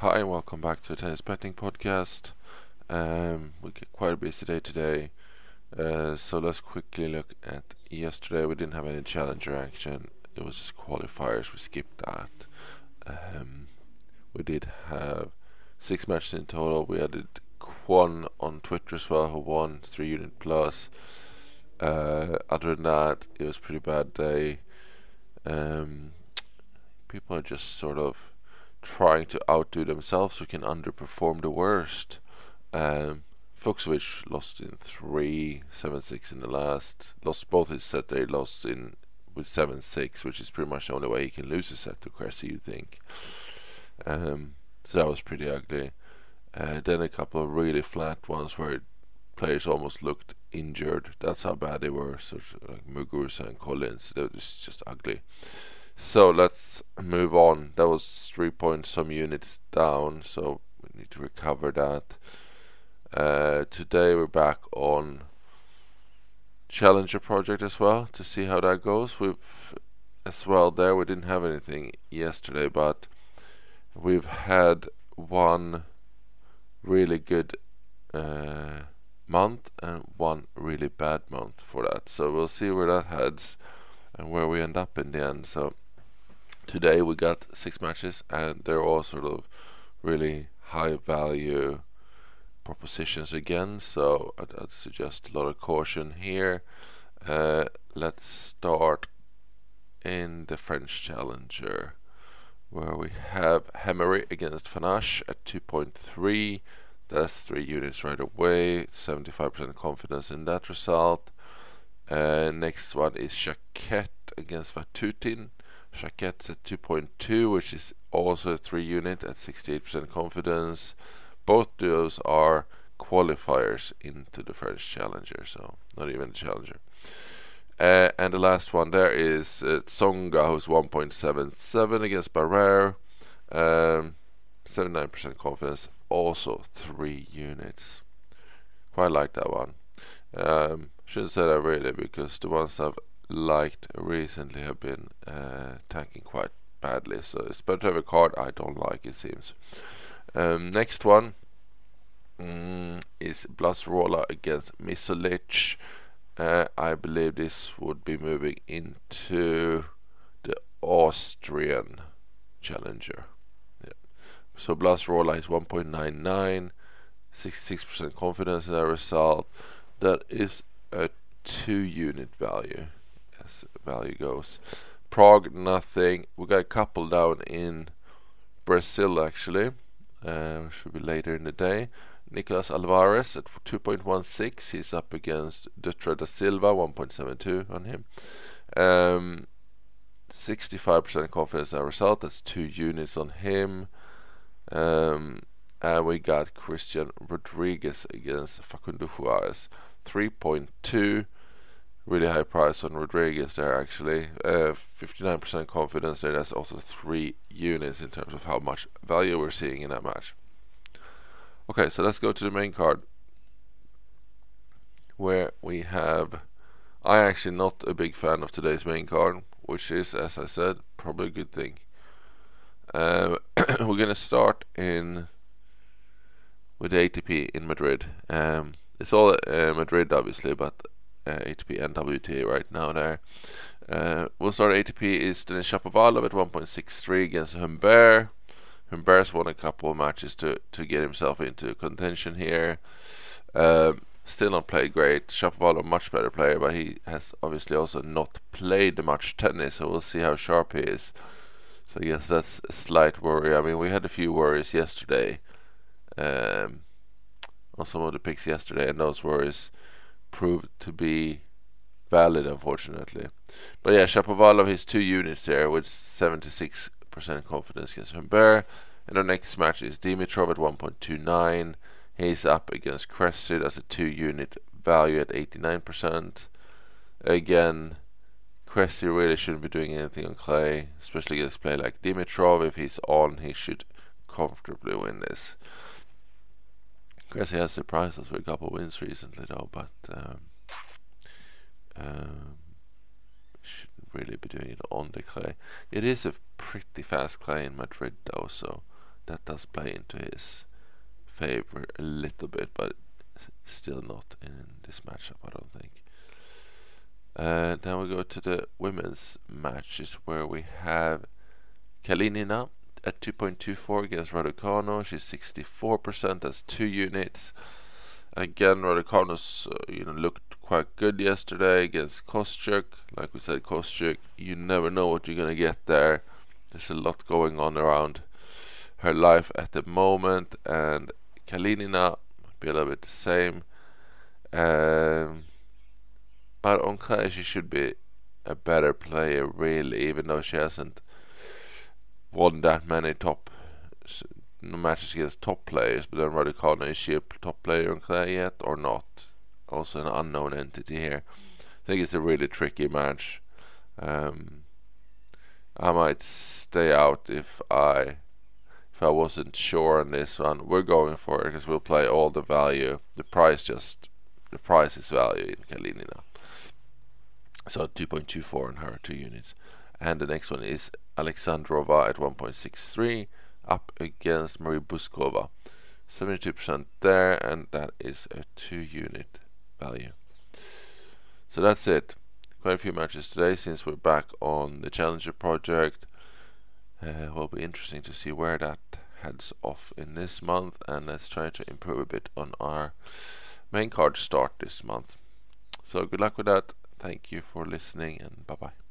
Hi, welcome back to the Tennis Betting Podcast. Um, we get quite a busy day today, uh, so let's quickly look at yesterday. We didn't have any challenger action; it was just qualifiers. We skipped that. Um, we did have six matches in total. We added Kwon on Twitter as well, who won three unit plus. Uh, other than that, it was pretty bad day. Um, people are just sort of trying to outdo themselves who can underperform the worst. Um, Fucsovics lost in three, seven six in the last. Lost both his set. They lost in with seven six, which is pretty much the only way he can lose a set to Cressy, you think. Um, so that was pretty ugly. Uh, then a couple of really flat ones where players almost looked injured. That's how bad they were. Of like Muguruza and Collins. That was just ugly. So let's move on. That was three point some units down, so we need to recover that. Uh, today we're back on Challenger project as well to see how that goes. We've as well there we didn't have anything yesterday, but we've had one really good uh, month and one really bad month for that. So we'll see where that heads and where we end up in the end. So today we got six matches and they're all sort of really high value propositions again. So I'd, I'd suggest a lot of caution here. Uh, let's start in the French Challenger where we have Hemery against Fanache at 2.3 that's three units right away 75% confidence in that result. Uh, next one is Jacquet against Vatutin Jacquet's at 2.2, which is also a 3 unit at 68% confidence. Both those are qualifiers into the French Challenger, so not even a challenger. Uh, and the last one there is uh, Tsonga, who's 1.77 against Barrere. Um, 79% confidence, also 3 units. Quite like that one. Um, shouldn't say that really because the ones I've liked recently have been uh, tanking quite badly. So it's better to have a card I don't like, it seems. Um, next one mm, is Blasrola against Misolic. Uh, I believe this would be moving into the Austrian Challenger. Yeah. So Blasrola is 1.99, 66% confidence in that result. That is a two unit value value goes. Prague, nothing. We got a couple down in Brazil actually. Uh, should be later in the day. Nicolas Alvarez at 2.16. He's up against Dutra da Silva, 1.72 on him. Um, 65% confidence in result. That's two units on him. Um, and we got Christian Rodriguez against Facundo Juarez, 3.2 really high price on Rodriguez there actually. 59% uh, confidence there. That's also three units in terms of how much value we're seeing in that match. Okay, so let's go to the main card where we have. I actually not a big fan of today's main card, which is, as I said, probably a good thing. Uh, we're gonna start in with ATP in Madrid. Um, it's all uh, Madrid, obviously, but uh, ATP and WTA right now there. Uh, we'll start ATP is Denis Shapovalov at 1.63 against Humbert. Humbert's won a couple of matches to, to get himself into contention here. Um, still not played great. Shapovalov much better player, but he has obviously also not played much tennis, so we'll see how sharp he is. So yes, that's a slight worry. I mean, we had a few worries yesterday um, on some of the picks yesterday, and those worries proved to be valid, unfortunately. But yeah, Shapovalov has two units there with 76% confidence against Humbert. And our next match is Dimitrov at 1.29. He's up against Cressy. as a two unit value at 89%. Again, Cressy really shouldn't be doing anything on clay, especially against a player like Dimitrov. If he's on, he should comfortably win this. Cressy has surprised us with a couple of wins recently, though, but um, um, shouldn't really be doing it on the clay. It is a pretty fast clay in Madrid, though, so that does play into his favor a little bit, but still not in this matchup, I don't think. Uh, then we go to the women's matches where we have Kalinina at 2.24 against Raducanu. She's 64%. That's two units. Again, Raducanu's uh, you know looked quite good yesterday against Kostyuk. Like we said, Kostyuk, you never know what you're gonna get there. There's a lot going on around her life at the moment, and Kalinina be a little bit the same. Um, but on clay, she should be a better player, really, even though she hasn't won that many top no matches against top players. But then Raducanu, is she a top player in clay yet or not? Also an unknown entity here. I think it's a really tricky match. Um, I might stay out if I if I wasn't sure on this one. We're going for it because we'll play all the value. The price just the price is value in Kalinina. So 2.24 on her two units. And the next one is Alexandrova at 1.63 up against Marie Bouzkova. 72% there, and that is a two unit value. So that's it. Quite a few matches today since we're back on the Challenger project. Uh, will be interesting to see where that heads off in this month, and let's try to improve a bit on our main card start this month. So good luck with that. Thank you for listening, and bye bye.